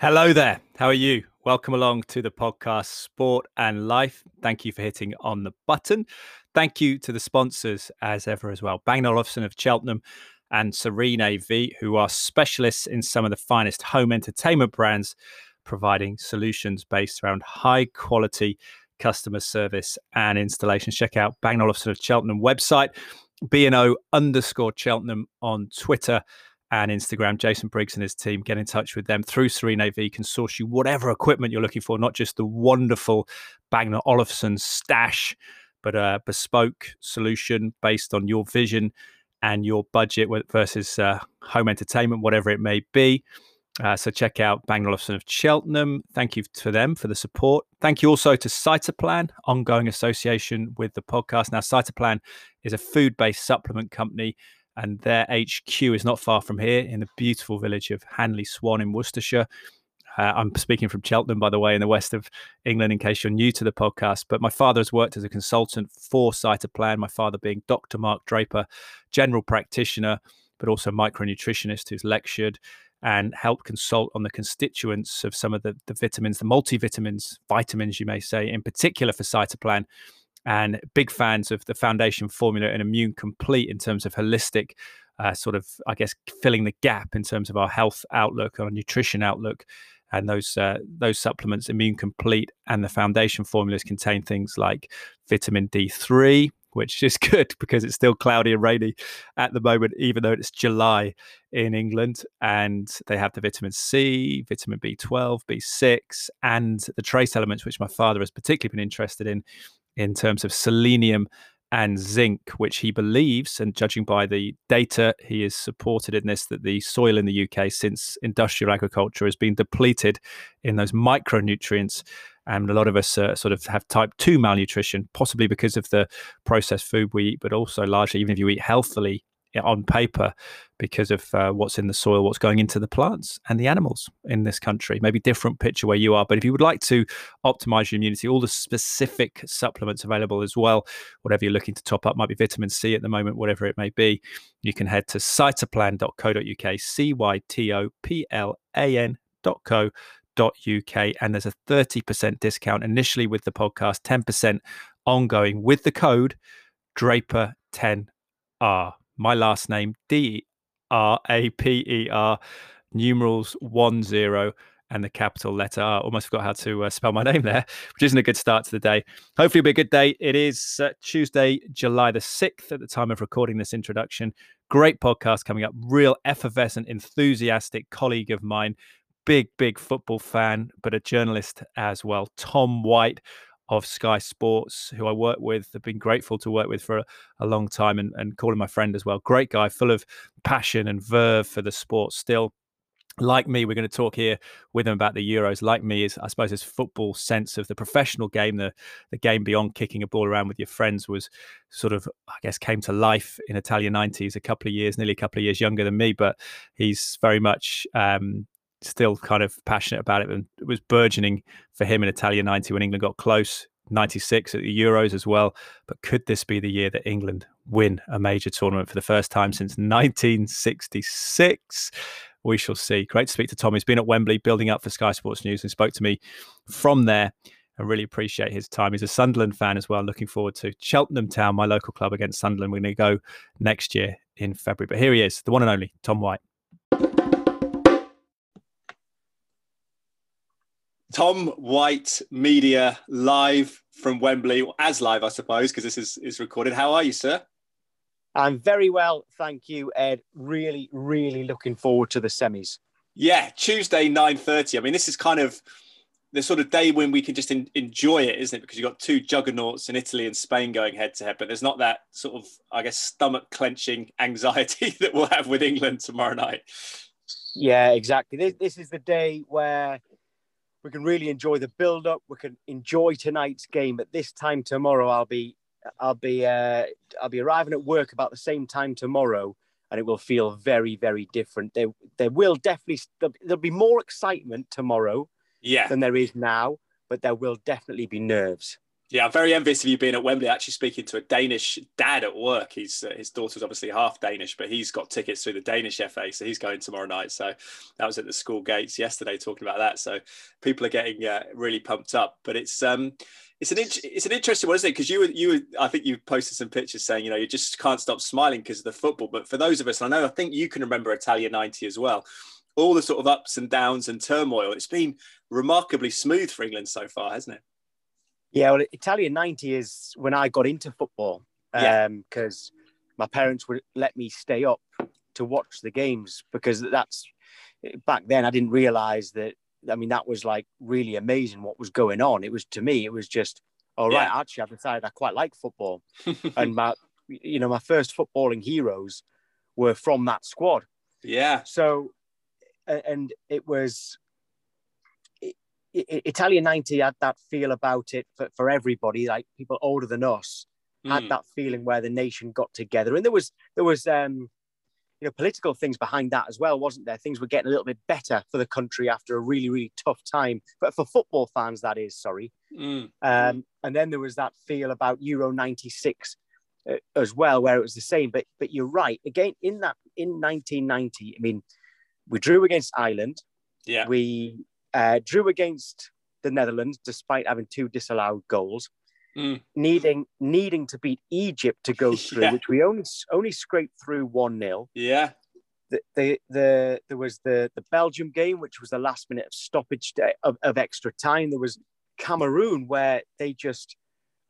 Hello there. How are you? Welcome along to the podcast Sport and Life. Thank you for hitting on the button. Thank you to the sponsors as ever as well. Bang Olufsen of Cheltenham and Serene AV, who are specialists in some of the finest home entertainment brands, providing solutions based around high quality customer service and installation. Check out Bang Olufsen of Cheltenham website, BNO underscore Cheltenham on Twitter and Instagram. Jason Briggs and his team get in touch with them through Serene AV, can source you whatever equipment you're looking for, not just the wonderful Bang Olufsen stash, but a bespoke solution based on your vision and your budget versus uh, home entertainment, whatever it may be. Uh, so check out Bang Olufsen of Cheltenham. Thank you to them for the support. Thank you also to Cytoplan, ongoing association with the podcast. Now, Cytoplan is a food-based supplement company and their HQ is not far from here in the beautiful village of Hanley Swan in Worcestershire. Uh, I'm speaking from Cheltenham, by the way, in the west of England, in case you're new to the podcast. But my father has worked as a consultant for Cytoplan, my father being Dr. Mark Draper, general practitioner, but also micronutritionist who's lectured and helped consult on the constituents of some of the, the vitamins, the multivitamins, vitamins, you may say, in particular for Cytoplan and big fans of the foundation formula and immune complete in terms of holistic uh, sort of i guess filling the gap in terms of our health outlook our nutrition outlook and those uh, those supplements immune complete and the foundation formulas contain things like vitamin d3 which is good because it's still cloudy and rainy at the moment even though it's july in england and they have the vitamin c vitamin b12 b6 and the trace elements which my father has particularly been interested in in terms of selenium and zinc, which he believes, and judging by the data, he is supported in this that the soil in the UK since industrial agriculture has been depleted in those micronutrients. And a lot of us uh, sort of have type 2 malnutrition, possibly because of the processed food we eat, but also largely, even if you eat healthily, on paper because of uh, what's in the soil, what's going into the plants and the animals in this country. Maybe different picture where you are, but if you would like to optimize your immunity, all the specific supplements available as well, whatever you're looking to top up, might be vitamin C at the moment, whatever it may be, you can head to cytoplan.co.uk, C Y T O P L A N.co. .uk and there's a 30% discount initially with the podcast 10% ongoing with the code draper 10r my last name, D R A P E R, numerals one zero, and the capital letter R. Almost forgot how to uh, spell my name there, which isn't a good start to the day. Hopefully, it'll be a good day. It is uh, Tuesday, July the 6th at the time of recording this introduction. Great podcast coming up. Real effervescent, enthusiastic colleague of mine, big, big football fan, but a journalist as well. Tom White of Sky Sports, who I work with, have been grateful to work with for a, a long time and, and calling my friend as well. Great guy, full of passion and verve for the sport still like me, we're going to talk here with him about the Euros. Like me is, I suppose, his football sense of the professional game, the the game beyond kicking a ball around with your friends, was sort of, I guess, came to life in Italian '90s. A couple of years, nearly a couple of years younger than me, but he's very much um, still kind of passionate about it and it was burgeoning for him in Italia 90 when England got close 96 at the Euros as well but could this be the year that England win a major tournament for the first time since 1966 we shall see great to speak to Tom he's been at Wembley building up for Sky Sports News and spoke to me from there I really appreciate his time. He's a Sunderland fan as well. Looking forward to Cheltenham Town, my local club against Sunderland. We're going to go next year in February. But here he is, the one and only Tom White. Tom White Media live from Wembley, as live, I suppose, because this is, is recorded. How are you, sir? I'm very well, thank you, Ed. Really, really looking forward to the semis. Yeah, Tuesday, 9.30. I mean, this is kind of the sort of day when we can just enjoy it, isn't it? Because you've got two juggernauts in Italy and Spain going head to head, but there's not that sort of, I guess, stomach clenching anxiety that we'll have with England tomorrow night. Yeah, exactly. This, this is the day where we can really enjoy the build up. We can enjoy tonight's game. At this time tomorrow, I'll be I'll be uh, I'll be arriving at work about the same time tomorrow, and it will feel very very different. There there will definitely there'll be more excitement tomorrow, yeah, than there is now, but there will definitely be nerves. Yeah, I'm very envious of you being at Wembley. Actually, speaking to a Danish dad at work. He's uh, his daughter's obviously half Danish, but he's got tickets through the Danish FA, so he's going tomorrow night. So that was at the school gates yesterday, talking about that. So people are getting uh, really pumped up. But it's um, it's an it's an interesting one, isn't it? Because you were you were, I think you posted some pictures saying you know you just can't stop smiling because of the football. But for those of us, I know I think you can remember Italia '90 as well. All the sort of ups and downs and turmoil. It's been remarkably smooth for England so far, hasn't it? Yeah, well, Italia 90 is when I got into football because um, my parents would let me stay up to watch the games because that's back then I didn't realize that. I mean, that was like really amazing what was going on. It was to me, it was just, all right, yeah. actually, I decided I quite like football. and my, you know, my first footballing heroes were from that squad. Yeah. So, and it was Italia 90 had that feel about it for, for everybody, like people older than us mm. had that feeling where the nation got together. And there was, there was, um, you know, political things behind that as well, wasn't there? Things were getting a little bit better for the country after a really, really tough time. But for football fans, that is, sorry. Mm. Um, and then there was that feel about Euro 96 uh, as well, where it was the same. But, but you're right. Again, in that, in 1990, I mean, we drew against Ireland. Yeah. We uh, drew against the Netherlands despite having two disallowed goals. Mm. Needing needing to beat Egypt to go through, yeah. which we only only scraped through one 0 Yeah. The, the, the there was the the Belgium game, which was the last minute of stoppage of, of extra time. There was Cameroon, where they just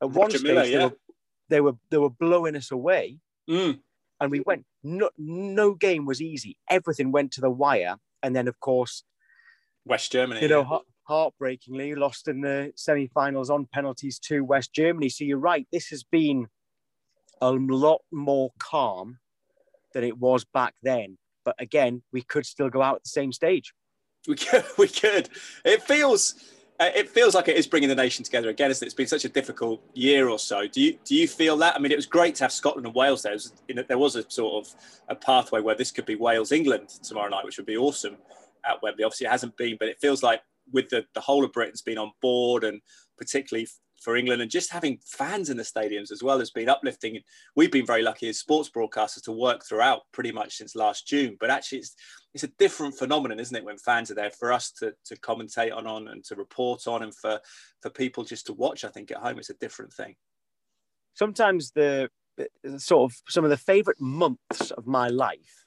at one stage Milla, yeah. they, were, they, were, they were blowing us away, mm. and we went. No, no game was easy. Everything went to the wire, and then of course West Germany. You know, yeah. heartbreakingly lost in the semi-finals on penalties to West Germany. So you're right. This has been a lot more calm than it was back then. But again, we could still go out at the same stage. We could. We could. It feels. Uh, it feels like it is bringing the nation together again, isn't it? It's been such a difficult year or so. Do you do you feel that? I mean, it was great to have Scotland and Wales there. Was, there was a sort of a pathway where this could be Wales England tomorrow night, which would be awesome at Wembley. Obviously, it hasn't been, but it feels like with the, the whole of Britain's been on board and particularly for England and just having fans in the stadiums as well has been uplifting. We've been very lucky as sports broadcasters to work throughout pretty much since last June. But actually, it's it's a different phenomenon, isn't it, when fans are there for us to, to commentate on, on and to report on and for, for people just to watch, I think, at home. It's a different thing. Sometimes the sort of some of the favorite months of my life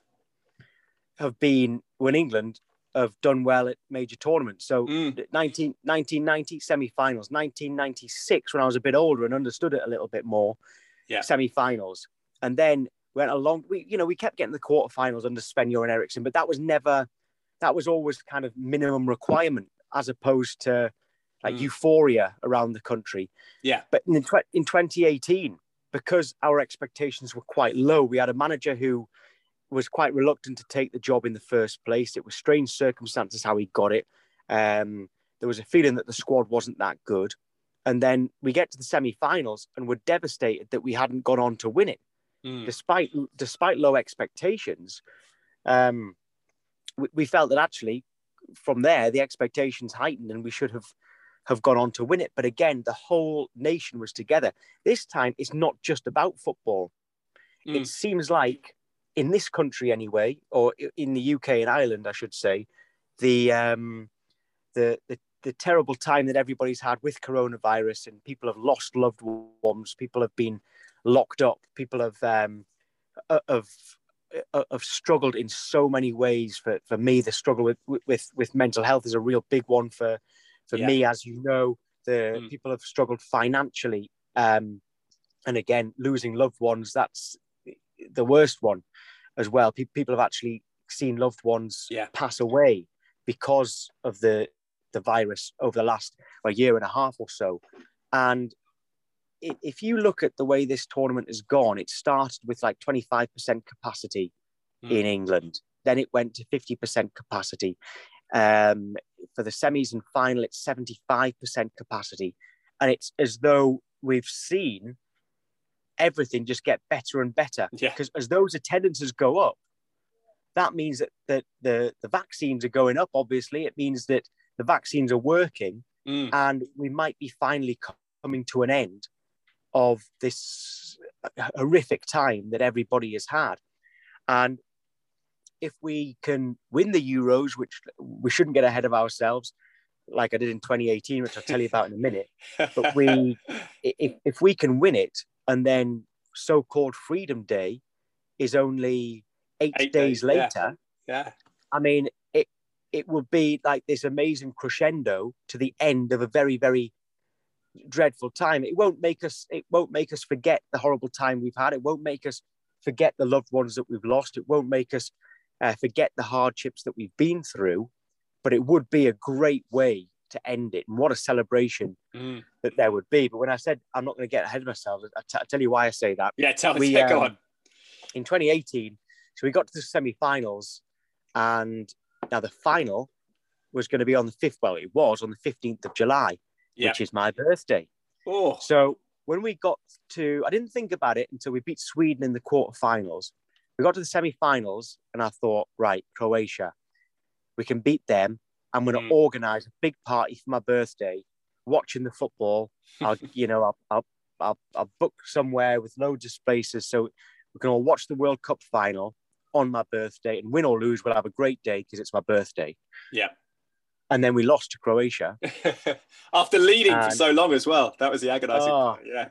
have been when England have done well at major tournaments. So mm. 19, 1990 semi-finals, 1996 when I was a bit older and understood it a little bit more, yeah. semi-finals. And then went along, we, you know, we kept getting the quarterfinals under Sven-Göran Eriksson, but that was never, that was always kind of minimum requirement as opposed to like mm. euphoria around the country. Yeah. But in, in 2018, because our expectations were quite low, we had a manager who was quite reluctant to take the job in the first place. It was strange circumstances how he got it. Um, there was a feeling that the squad wasn't that good. And then we get to the semi-finals and we're devastated that we hadn't gone on to win it, mm. despite despite low expectations. Um, we, we felt that actually, from there, the expectations heightened and we should have have gone on to win it. But again, the whole nation was together. This time, it's not just about football. Mm. It seems like in this country anyway, or in the UK and Ireland, I should say, the um, the, the the terrible time that everybody's had with coronavirus, and people have lost loved ones, people have been locked up, people have um, have have struggled in so many ways. For for me, the struggle with with with mental health is a real big one for for yeah. me, as you know. The mm. people have struggled financially, um, and again, losing loved ones. That's the worst one as well. Pe- people have actually seen loved ones yeah. pass away because of the the virus over the last a year and a half or so. And if you look at the way this tournament has gone, it started with like 25% capacity mm. in England. Then it went to 50% capacity. Um, for the semis and final, it's 75% capacity. And it's as though we've seen everything just get better and better. Because yeah. as those attendances go up, that means that, that the, the vaccines are going up, obviously. It means that the vaccines are working mm. and we might be finally coming to an end of this horrific time that everybody has had. And if we can win the Euros, which we shouldn't get ahead of ourselves, like I did in 2018, which I'll tell you about in a minute. But we, if, if we can win it, and then so-called Freedom Day is only eight, eight days, days, later. Yeah. yeah. I mean, it it will be like this amazing crescendo to the end of a very, very dreadful time. It won't make us. It won't make us forget the horrible time we've had. It won't make us forget the loved ones that we've lost. It won't make us uh, forget the hardships that we've been through. But it would be a great way to end it. And what a celebration mm. that there would be. But when I said I'm not going to get ahead of myself, I, t- I tell you why I say that. Yeah, tell me. Yeah, go um, on. In 2018, so we got to the semi-finals, and now the final was going to be on the fifth. Well, it was on the 15th of July, yeah. which is my birthday. Oh. So when we got to, I didn't think about it until we beat Sweden in the quarterfinals. We got to the semi-finals, and I thought, right, Croatia, we can beat them. I'm going to mm. organise a big party for my birthday, watching the football. I'll, you know, I'll, I'll, I'll, I'll book somewhere with loads of spaces so we can all watch the World Cup final on my birthday, and win or lose, we'll have a great day because it's my birthday. Yeah. And then we lost to Croatia after leading and, for so long as well. That was the agonising oh, part. Yeah.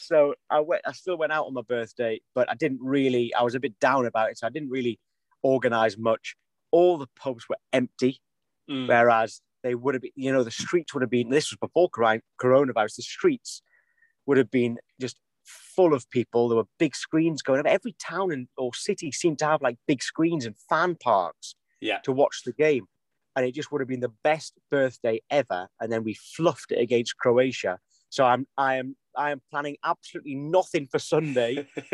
So I went. I still went out on my birthday, but I didn't really. I was a bit down about it, so I didn't really organise much. All the pubs were empty, mm. whereas they would have been. You know, the streets would have been. This was before coronavirus. The streets would have been just full of people. There were big screens going up. Every town and or city seemed to have like big screens and fan parks yeah. to watch the game. And it just would have been the best birthday ever. And then we fluffed it against Croatia. So I'm I am I am planning absolutely nothing for Sunday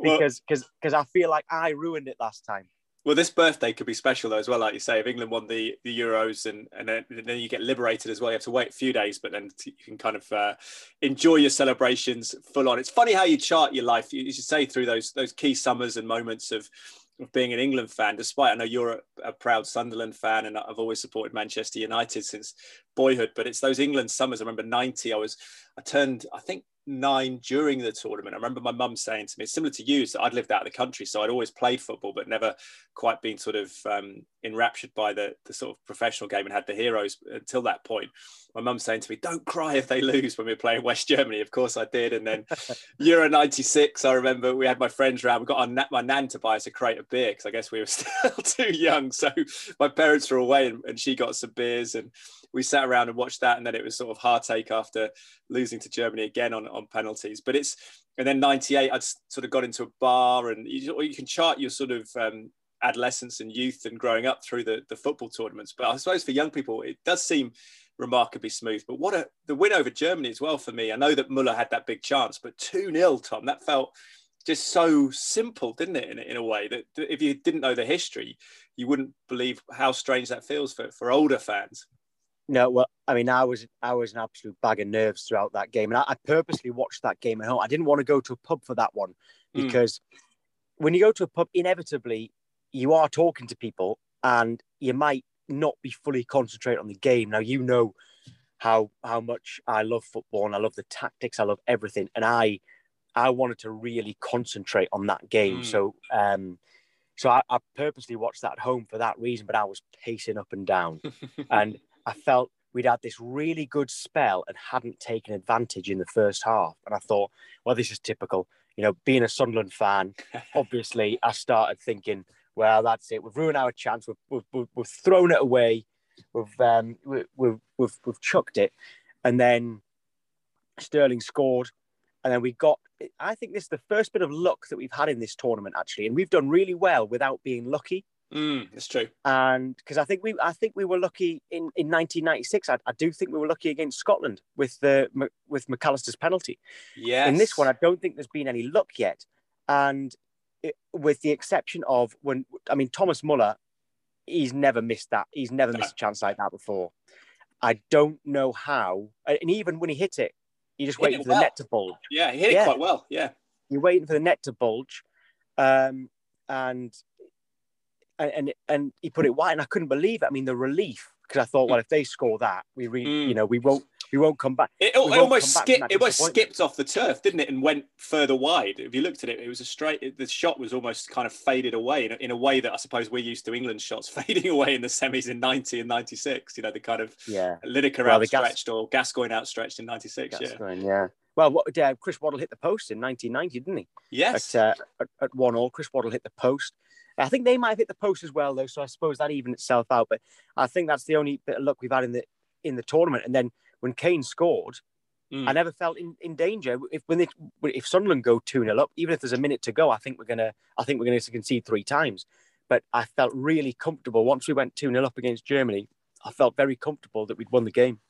because because because I feel like I ruined it last time. Well, this birthday could be special though as well. Like you say, if England won the, the Euros and and then, and then you get liberated as well, you have to wait a few days, but then you can kind of uh, enjoy your celebrations full on. It's funny how you chart your life. You, you should say through those those key summers and moments of of being an England fan, despite I know you're a, a, proud Sunderland fan and I've always supported Manchester United since boyhood, but it's those England summers. I remember 90, I was, I turned, I think nine during the tournament. I remember my mum saying to me, similar to you, so I'd lived out of the country, so I'd always played football, but never quite been sort of um, enraptured by the, the sort of professional game and had the heroes until that point. My mum saying to me, "Don't cry if they lose." When we were playing West Germany, of course I did. And then Euro '96, I remember we had my friends around. We got our, my nan to buy us a crate of beer because I guess we were still too young. So my parents were away, and, and she got some beers and we sat around and watched that, and then it was sort of heartache after losing to Germany again on, on penalties. But it's and then '98, I'd sort of got into a bar, and you, you can chart your sort of um, adolescence and youth and growing up through the, the football tournaments. But I suppose for young people, it does seem remarkably smooth. But what a the win over Germany as well for me. I know that Muller had that big chance, but 2 0, Tom, that felt just so simple, didn't it? In, in a way that if you didn't know the history, you wouldn't believe how strange that feels for, for older fans. No, well, I mean, I was I was an absolute bag of nerves throughout that game, and I, I purposely watched that game at home. I didn't want to go to a pub for that one hmm. because mm. when you go to a pub, inevitably you are talking to people, and you might not be fully concentrated on the game. Now you know how how much I love football and I love the tactics, I love everything, and I I wanted to really concentrate on that game. Mm. So um, so I, I purposely watched that at home for that reason, but I was pacing up and down, and I felt we'd had this really good spell and hadn't taken advantage in the first half. And I thought, well, this is typical. You know, being a Sunderland fan, obviously, I started thinking, well, that's it. We've ruined our chance. We've, we've, we've thrown it away. We've, um, we've, we've, we've chucked it. And then Sterling scored. And then we got, I think this is the first bit of luck that we've had in this tournament, actually. And we've done really well without being lucky. Mm, that's true. And because I think we, I think we were lucky in, in 1996. I, I do think we were lucky against Scotland with the with McAllister's penalty. Yeah. In this one, I don't think there's been any luck yet. And it, with the exception of when, I mean, Thomas Muller, he's never missed that. He's never no. missed a chance like that before. I don't know how. And even when he hit it, you just waiting for well. the net to bulge. Yeah, he hit yeah. it quite well. Yeah. You're waiting for the net to bulge. Um, and and and he put it wide, and I couldn't believe it. I mean, the relief because I thought, well, if they score that, we re- mm. you know we won't we won't come back. It, it almost skipped. It almost skipped off the turf, didn't it, and went further wide. If you looked at it, it was a straight. The shot was almost kind of faded away in a, in a way that I suppose we're used to England shots fading away in the semis in '90 and '96. You know, the kind of yeah, Lineker well, outstretched Gas- or Gascoigne outstretched in '96. Yeah, yeah. Well, what, uh, Chris Waddle hit the post in 1990, didn't he? Yes. At, uh, at, at one all, Chris Waddle hit the post. I think they might have hit the post as well, though. So I suppose that even itself out. But I think that's the only bit of luck we've had in the in the tournament. And then when Kane scored, mm. I never felt in, in danger. If when they, if Sunderland go two 0 up, even if there's a minute to go, I think we're gonna I think we're gonna concede three times. But I felt really comfortable once we went two 0 up against Germany. I felt very comfortable that we'd won the game.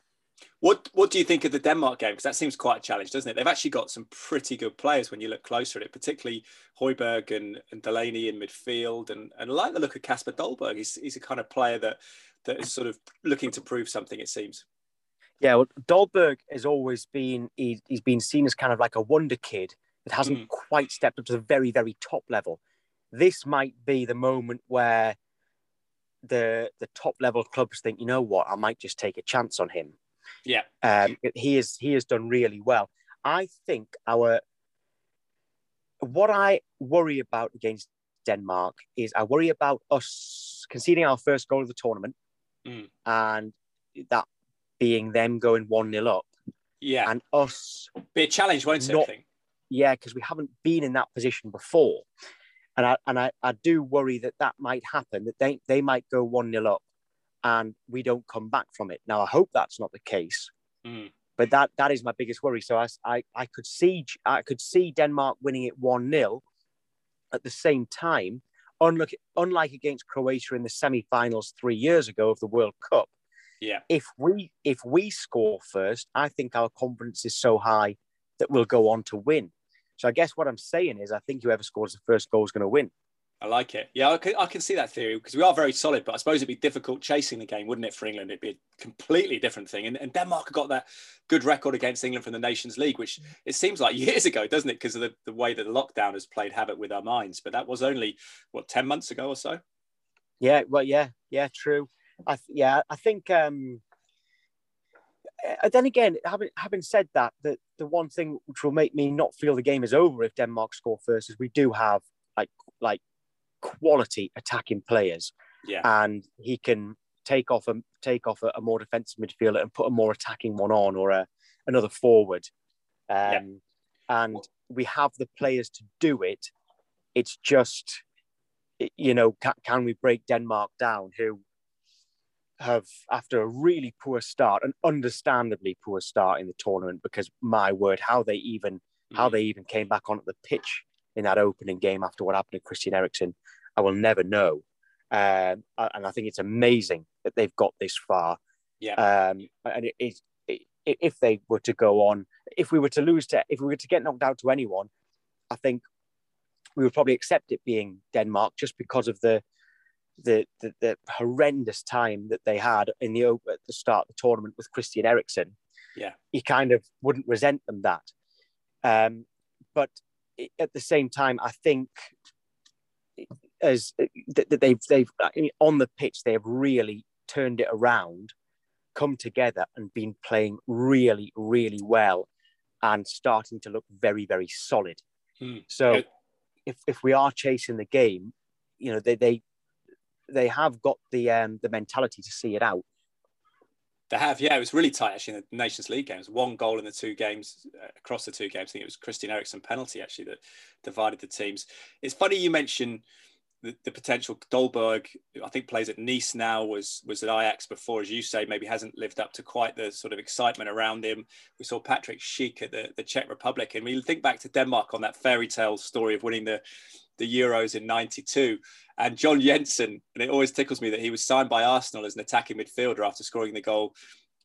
What What do you think of the Denmark game? Because that seems quite a challenge, doesn't it? They've actually got some pretty good players when you look closer at it, particularly Højbjerg and, and Delaney in midfield, and and I like the look of Kasper Dolberg. He's he's a kind of player that that is sort of looking to prove something. It seems. Yeah, well, Dolberg has always been he, he's been seen as kind of like a wonder kid that hasn't mm. quite stepped up to the very very top level. This might be the moment where the the top level clubs think, you know what, I might just take a chance on him yeah, um, he is he has done really well. I think our what I worry about against Denmark is I worry about us conceding our first goal of the tournament, mm. and that being them going one nil up. Yeah, and us be a challenge, won't not, it? Yeah, because we haven't been in that position before, and I and I, I do worry that that might happen. That they they might go one nil up, and we don't come back from it. Now, I hope that's not the case, mm. but that that is my biggest worry. So I, I, I could see I could see Denmark winning it one 0 at the same time. Unlike, unlike against Croatia in the semi-finals three years ago of the World Cup, yeah. If we if we score first, I think our confidence is so high that we'll go on to win. So I guess what I'm saying is, I think whoever scores the first goal is going to win. I like it. Yeah, I can, I can see that theory because we are very solid, but I suppose it'd be difficult chasing the game, wouldn't it, for England? It'd be a completely different thing. And, and Denmark got that good record against England from the Nations League, which it seems like years ago, doesn't it? Because of the, the way that the lockdown has played havoc with our minds. But that was only, what, 10 months ago or so? Yeah, well, yeah, yeah, true. I, yeah, I think. Um, uh, then again, having having said that, the the one thing which will make me not feel the game is over if Denmark score first is we do have like like quality attacking players. Yeah. And he can take off a take off a, a, more defensive midfielder and put a more attacking one on or a, another forward. Um, yeah. And we have the players to do it. It's just, you know, can, can we break Denmark down, who have, after a really poor start, an understandably poor start in the tournament, because my word, how they even how they even came back onto the pitch in that opening game after what happened to Christian Eriksen, I will never know. Um, and I think it's amazing that they've got this far. Yeah. Um, and it, it, it, if they were to go on, if we were to lose to, if we were to get knocked out to anyone, I think we would probably accept it being Denmark just because of the the, the, the horrendous time that they had in the at the start of the tournament with Christian Eriksen. Yeah, he kind of wouldn't resent them that. Um, but at the same time, I think as that they've they've on the pitch they have really turned it around, come together and been playing really really well, and starting to look very very solid. Hmm. So, if if we are chasing the game, you know they they they have got the um, the mentality to see it out they have, yeah. It was really tight actually in the Nations League games. One goal in the two games uh, across the two games. I think it was Christian Eriksen penalty actually that divided the teams. It's funny you mention the, the, potential. Dolberg, I think, plays at Nice now. Was was at Ajax before, as you say, maybe hasn't lived up to quite the sort of excitement around him. We saw Patrick Schick at the, the Czech Republic, and we think back to Denmark on that fairy tale story of winning the the Euros in '92. And John Jensen, and it always tickles me that he was signed by Arsenal as an attacking midfielder after scoring the goal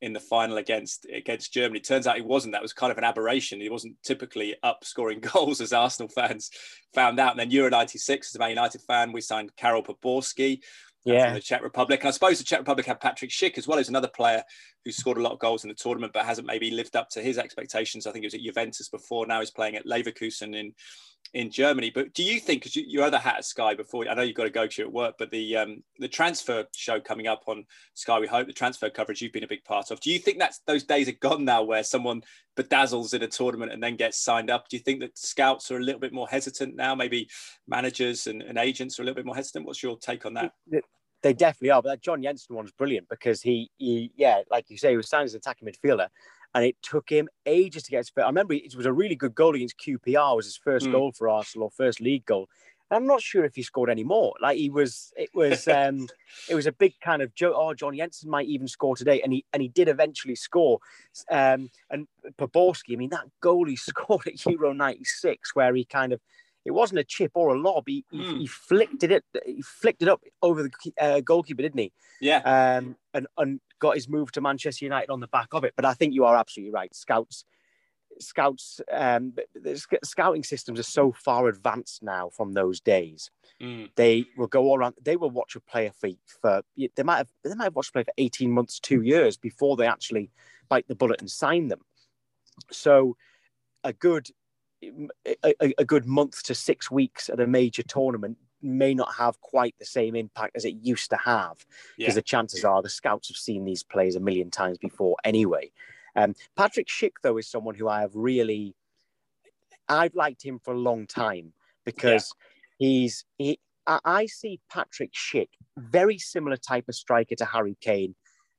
in the final against against Germany. Turns out he wasn't. That was kind of an aberration. He wasn't typically up scoring goals, as Arsenal fans found out. And then Euro '96, as a Man United fan, we signed Karel Poborský. Uh, yeah. From the Czech Republic. And I suppose the Czech Republic had Patrick Schick as well as another player who scored a lot of goals in the tournament, but hasn't maybe lived up to his expectations. I think he was at Juventus before. Now he's playing at Leverkusen in in Germany. But do you think, because you, your other hat at Sky before, I know you've got to go to at work, but the um, the transfer show coming up on Sky, we hope the transfer coverage you've been a big part of. Do you think that's those days are gone now, where someone bedazzles in a tournament and then gets signed up? Do you think that scouts are a little bit more hesitant now? Maybe managers and, and agents are a little bit more hesitant. What's your take on that? They definitely are, but that John Jensen one's brilliant because he, he, yeah, like you say, he was signed as an attacking midfielder, and it took him ages to get his first. I remember it was a really good goal against QPR. Was his first mm. goal for Arsenal, first league goal. And I'm not sure if he scored any more. Like he was, it was, um, it was a big kind of joke. Oh, John Jensen might even score today, and he and he did eventually score. Um, and Poborský, I mean, that goal he scored at Euro '96, where he kind of it wasn't a chip or a lob. He, mm. he, hmm. he, flicked it, he flicked it up over the uh, goalkeeper, didn't he? Yeah. Um, and and got his move to Manchester United on the back of it. But I think you are absolutely right. Scouts, scouts, um, the scouting systems are so far advanced now from those days. Mm. They will go all around. They will watch a player for, for they might have they might have watched a player for eighteen months, two years before they actually bite the bullet and sign them. So, a good a, a, good month to six weeks at a major tournament may not have quite the same impact as it used to have because yeah. the chances are the scouts have seen these players a million times before anyway. Um, Patrick Schick, though, is someone who I have really, I've liked him for a long time because yeah. he's, he, I, I see Patrick Schick very similar type of striker to Harry Kane,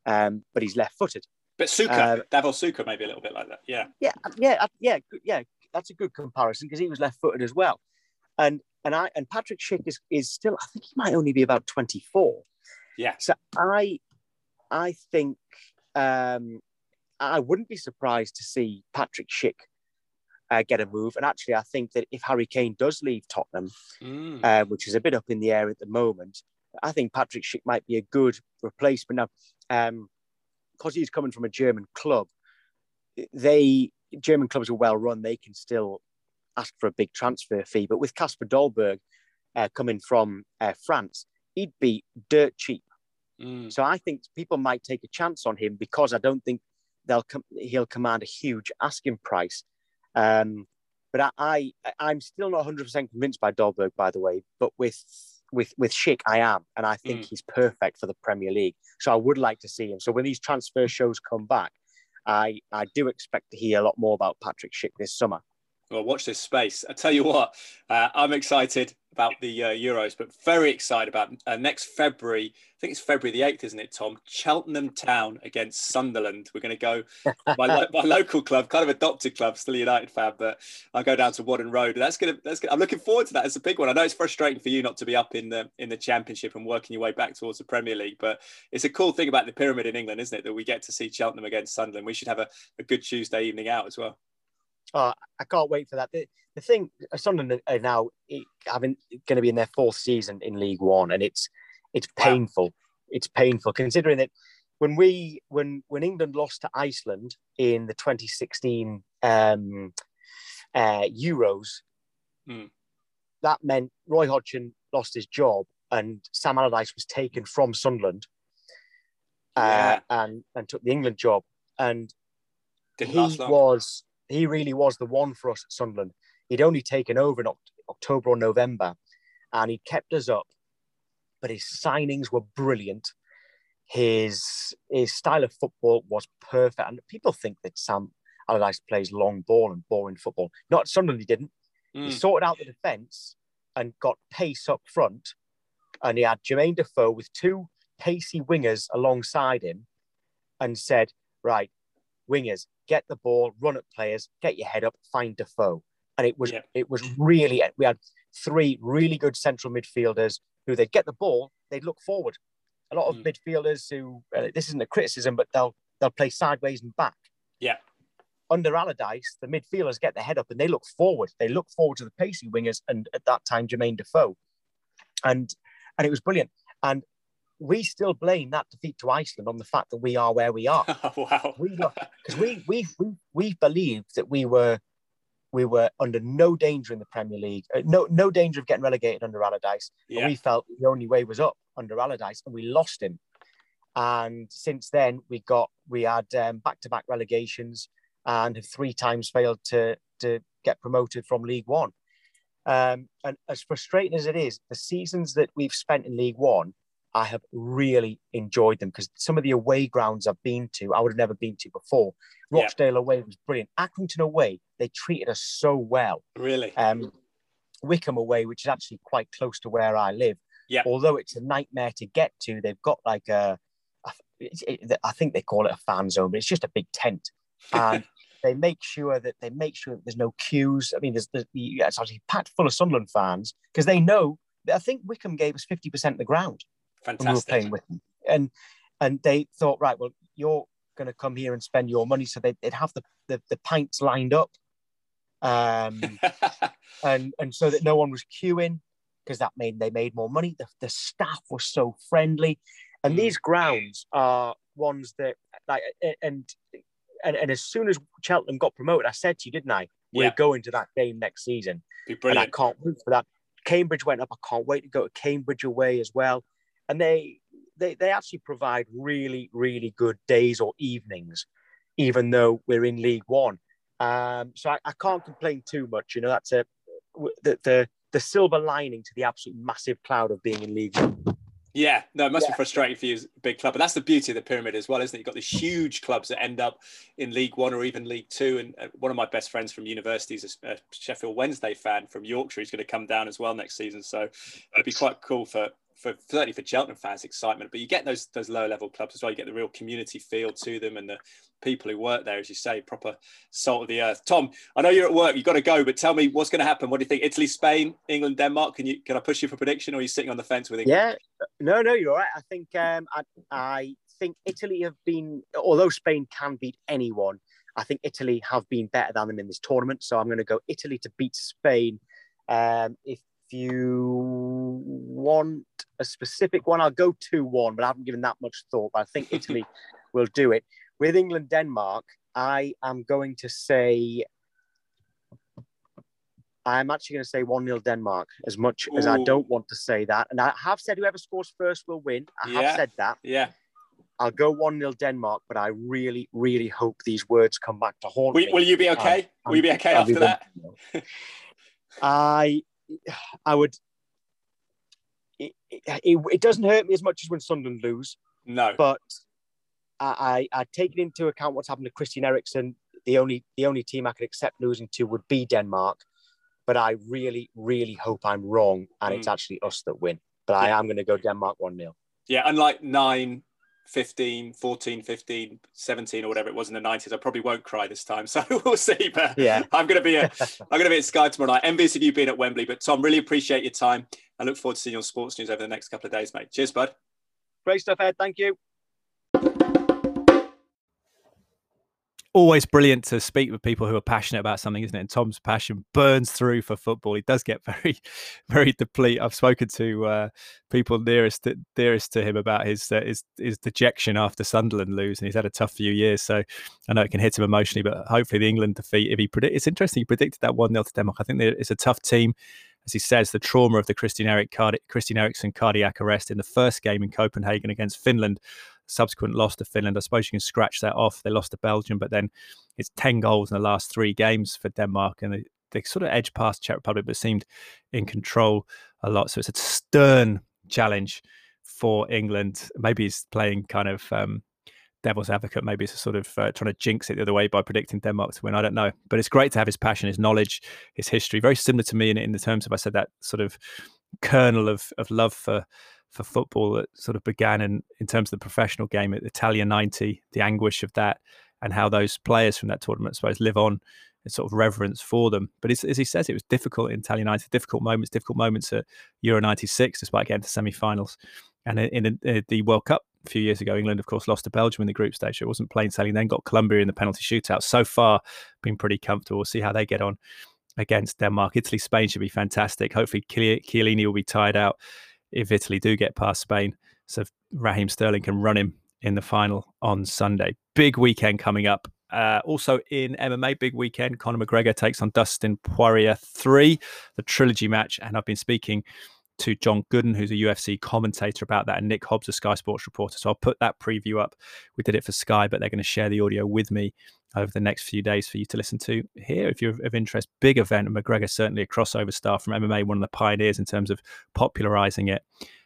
um, but he's left footed. But Suka, uh, Davor Suker, maybe a little bit like that. Yeah. Yeah. Yeah. Yeah. Yeah that's a good comparison because he was left-footed as well. And and I and Patrick Schick is is still I think he might only be about 24. Yeah. So I I think um, I wouldn't be surprised to see Patrick Schick uh, get a move. And actually, I think that if Harry Kane does leave Tottenham, mm. uh, which is a bit up in the air at the moment, I think Patrick Schick might be a good replacement. Now, um, because he's coming from a German club, they German clubs are well run, they can still ask for a big transfer fee. But with Kasper Dolberg uh, coming from uh, France, he'd be dirt cheap. Mm. So I think people might take a chance on him because I don't think they'll com- he'll command a huge asking price. Um, but I, I am still not 100 percent convinced by Dolberg, by the way. But with with with Schick, I am, and I think mm. he's perfect for the Premier League. So I would like to see him. So when these transfer shows come back, I, I do expect to hear a lot more about Patrick Schick this summer. Well, watch this space. I tell you what, uh, I'm excited about the uh, Euros, but very excited about uh, next February. I think it's February the 8th, isn't it, Tom? Cheltenham Town against Sunderland. We're going to go, my, lo- my local club, kind of adopted club, still a United fan, but I'll go down to Whaddon Road. That's going to, that's gonna, I'm looking forward to that. It's a big one. I know it's frustrating for you not to be up in the, in the championship and working your way back towards the Premier League, but it's a cool thing about the pyramid in England, isn't it? That we get to see Cheltenham against Sunderland. We should have a, a good Tuesday evening out as well. Oh, I can't wait for that. The, the thing, Sunderland are now having going to be in their fourth season in League One, and it's it's painful. Wow. It's painful considering that when we when when England lost to Iceland in the 2016 um, uh, Euros, mm. that meant Roy Hodgson lost his job, and Sam Allardyce was taken from Sunderland uh, yeah. and and took the England job, and Didn't he was he really was the one for us at Sunderland. He'd only taken over in October or November, and he kept us up. But his signings were brilliant. His his style of football was perfect, and people think that Sam Allardyce plays long ball and boring football. Not Sunderland, he didn't. Mm. He sorted out the defence and got pace up front, and he had Jermaine Defoe with two pacey wingers alongside him, and said, "Right, wingers, get the ball, run at players, get your head up, find Defoe. And it was yeah. it was really we had three really good central midfielders who they'd get the ball, they'd look forward. A lot of mm. midfielders who uh, this isn't a criticism, but they'll they'll play sideways and back. Yeah. Under Allardyce, the midfielders get their head up and they look forward. They look forward to the pacey wingers, and at that time, Jermaine Defoe, and and it was brilliant. And we still blame that defeat to Iceland on the fact that we are where we are. wow. Because we, we, we, we believed that we were we were under no danger in the Premier League, uh, no no danger of getting relegated under Allardyce. Yeah. we felt the only way was up under Allardyce, and we lost him. And since then, we got we had back to back relegations and have three times failed to to get promoted from League One. Um, and as frustrating as it is, the seasons that we've spent in League One, I have really enjoyed them because some of the away grounds I've been to, I would have never been to before. Rochdale yeah. away was brilliant. Accrington away, they treated us so well. Really? Um, Wycombe away, which is actually quite close to where I live. Yeah. Although it's a nightmare to get to, they've got like a, I think they call it a fan zone, but it's just a big tent. And they make sure that they make sure that there's no queues. I mean, there's, there's it's actually packed full of Sunderland fans because they know. I think Wycombe gave us fifty percent of the ground Fantastic. we were playing with them, and and they thought, right, well, you're going to come here and spend your money, so they'd, they'd have the, the the pints lined up, um, and and so that no one was queuing because that made they made more money. The, the staff was so friendly, and mm. these grounds are ones that like and and, and as soon as Cheltenham got promoted, I said to you, didn't I? We're yeah. going to that game next season. Be brilliant. And I can't wait for that. Cambridge went up. I can't wait to go to Cambridge away as well. And they they they actually provide really really good days or evenings, even though we're in League One. Um, so I, I can't complain too much. You know, that's a the, the the silver lining to the absolute massive cloud of being in League One. Yeah, no, it must yeah. be frustrating for you as a big club. But that's the beauty of the pyramid as well, isn't it? You've got these huge clubs that end up in League One or even League Two. And uh, one of my best friends from university is a Sheffield Wednesday fan from Yorkshire. He's going to come down as well next season. So it'd be quite cool for for certainly for Cheltenham fans, excitement. But you get those those lower level clubs as well. You get the real community feel to them, and the people who work there, as you say, proper salt of the earth. Tom, I know you're at work. You've got to go, but tell me what's going to happen. What do you think? Italy, Spain, England, Denmark. Can you can I push you for prediction, or are you sitting on the fence with England? Yeah, no, no, you're right. I think um, I, I think Italy have been, although Spain can beat anyone. I think Italy have been better than them in this tournament. So I'm going to go Italy to beat Spain. Um, if you want a specific one, I'll go 2 1, but I haven't given that much thought. But I think Italy will do it. With England Denmark, I am going to say, I'm actually going to say 1 0 Denmark, as much Ooh. as I don't want to say that. And I have said whoever scores first will win. I yeah. have said that. Yeah. I'll go 1 0 Denmark, but I really, really hope these words come back to haunt will, me. Will you be okay? Um, will you be okay I'll after be that? I I would. It, it, it, doesn't hurt me as much as when Sunderland lose. No, but I, I, I take it into account what's happened to Christian Eriksen. The only the only team I could accept losing to would be Denmark, but I really really hope I'm wrong and mm. it's actually us that win. But yeah. I am going to go Denmark one 0 Yeah, unlike nine 15, 14, 15, 17 or whatever it was in the 90s. I probably won't cry this time. So we'll see. But yeah, I'm gonna be a I'm gonna be at Sky tomorrow night. Envious of you being at Wembley. But Tom, really appreciate your time. I look forward to seeing your sports news over the next couple of days, mate. Cheers, bud. Great stuff, Ed. Thank you. Always brilliant to speak with people who are passionate about something, isn't it? And Tom's passion burns through for football. He does get very, very deplete. I've spoken to uh, people nearest to, to him about his, uh, his his dejection after Sunderland lose, and he's had a tough few years. So I know it can hit him emotionally, but hopefully the England defeat. If he predict, it's interesting. He predicted that one 0 to Denmark. I think it's a tough team. As he says, the trauma of the Christian Eric cardi- Christian cardiac arrest in the first game in Copenhagen against Finland subsequent loss to Finland. I suppose you can scratch that off. They lost to Belgium, but then it's 10 goals in the last three games for Denmark. And they, they sort of edged past Czech Republic, but seemed in control a lot. So it's a stern challenge for England. Maybe he's playing kind of um, devil's advocate. Maybe it's a sort of uh, trying to jinx it the other way by predicting Denmark to win. I don't know. But it's great to have his passion, his knowledge, his history. Very similar to me in, in the terms of, I said, that sort of kernel of, of love for for football that sort of began in, in terms of the professional game at Italia 90, the anguish of that, and how those players from that tournament, I suppose, live on in sort of reverence for them. But as, he says, it was difficult in Italia 90, difficult moments, difficult moments at Euro 96, despite getting to semi finals. And in, in, in, uh, the World Cup a few years ago, England, of course, lost to Belgium in the group stage. So it wasn't plain sailing. Then got Colombia in the penalty shootout. So far, been pretty comfortable. We'll see how they get on against Denmark. Italy, Spain should be fantastic. Hopefully, Chiellini will be tied out if Italy do get past Spain. So Raheem Sterling can run him in the final on Sunday. Big weekend coming up. Uh, also in MMA, big weekend. Conor McGregor takes on Dustin Poirier 3, the trilogy match. And I've been speaking to John Gooden, who's a UFC commentator about that, and Nick Hobbs, a Sky Sports reporter. So I'll put that preview up. We did it for Sky, but they're going to share the audio with me over the next few days for you to listen to here if you're of interest. Big event, and McGregor certainly a crossover star from MMA, one of the pioneers in terms of popularizing it.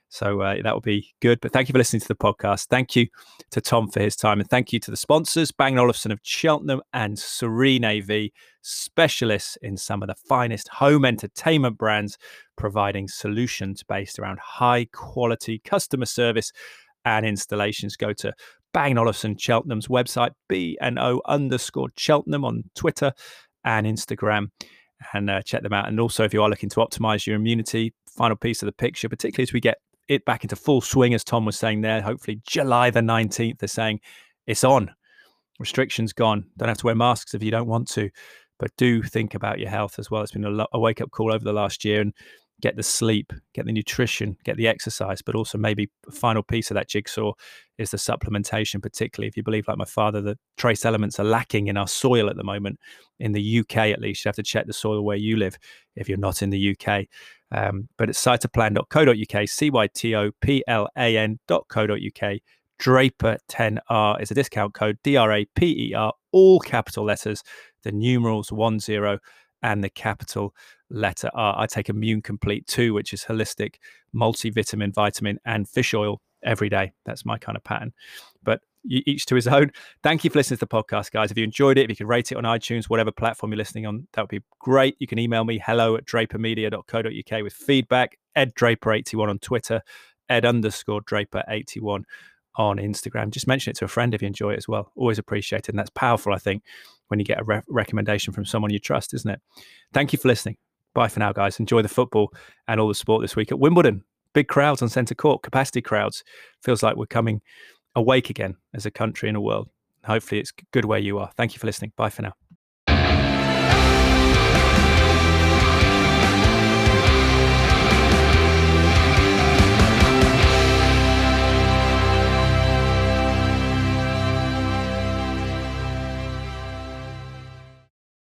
So uh, that will be good. But thank you for listening to the podcast. Thank you to Tom for his time. And thank you to the sponsors, Bang Olufsen of Cheltenham and Serene AV, specialists in some of the finest home entertainment brands, providing solutions based around high quality customer service and installations. Go to Bang Olufsen Cheltenham's website, B and O underscore Cheltenham on Twitter and Instagram and uh, check them out. And also, if you are looking to optimize your immunity, final piece of the picture, particularly as we get it back into full swing, as Tom was saying there. Hopefully, July the 19th, they're saying it's on. Restrictions gone. Don't have to wear masks if you don't want to, but do think about your health as well. It's been a, a wake up call over the last year and get the sleep, get the nutrition, get the exercise, but also maybe final piece of that jigsaw is the supplementation, particularly if you believe, like my father, that trace elements are lacking in our soil at the moment. In the UK, at least, you have to check the soil where you live if you're not in the UK. Um, but it's cytoplan.co.uk, C Y T O P L A N.co.uk. Draper 10R is a discount code, D R A P E R, all capital letters, the numerals 10 and the capital letter R. I take Immune Complete 2, which is holistic multivitamin, vitamin, and fish oil every day. That's my kind of pattern. But each to his own. Thank you for listening to the podcast, guys. If you enjoyed it, if you could rate it on iTunes, whatever platform you're listening on, that would be great. You can email me hello at drapermedia.co.uk with feedback. Ed Draper81 on Twitter, Ed underscore Draper81 on Instagram. Just mention it to a friend if you enjoy it as well. Always appreciated. And that's powerful, I think, when you get a re- recommendation from someone you trust, isn't it? Thank you for listening. Bye for now, guys. Enjoy the football and all the sport this week at Wimbledon. Big crowds on centre court, capacity crowds. Feels like we're coming awake again as a country and a world. Hopefully, it's good where you are. Thank you for listening. Bye for now.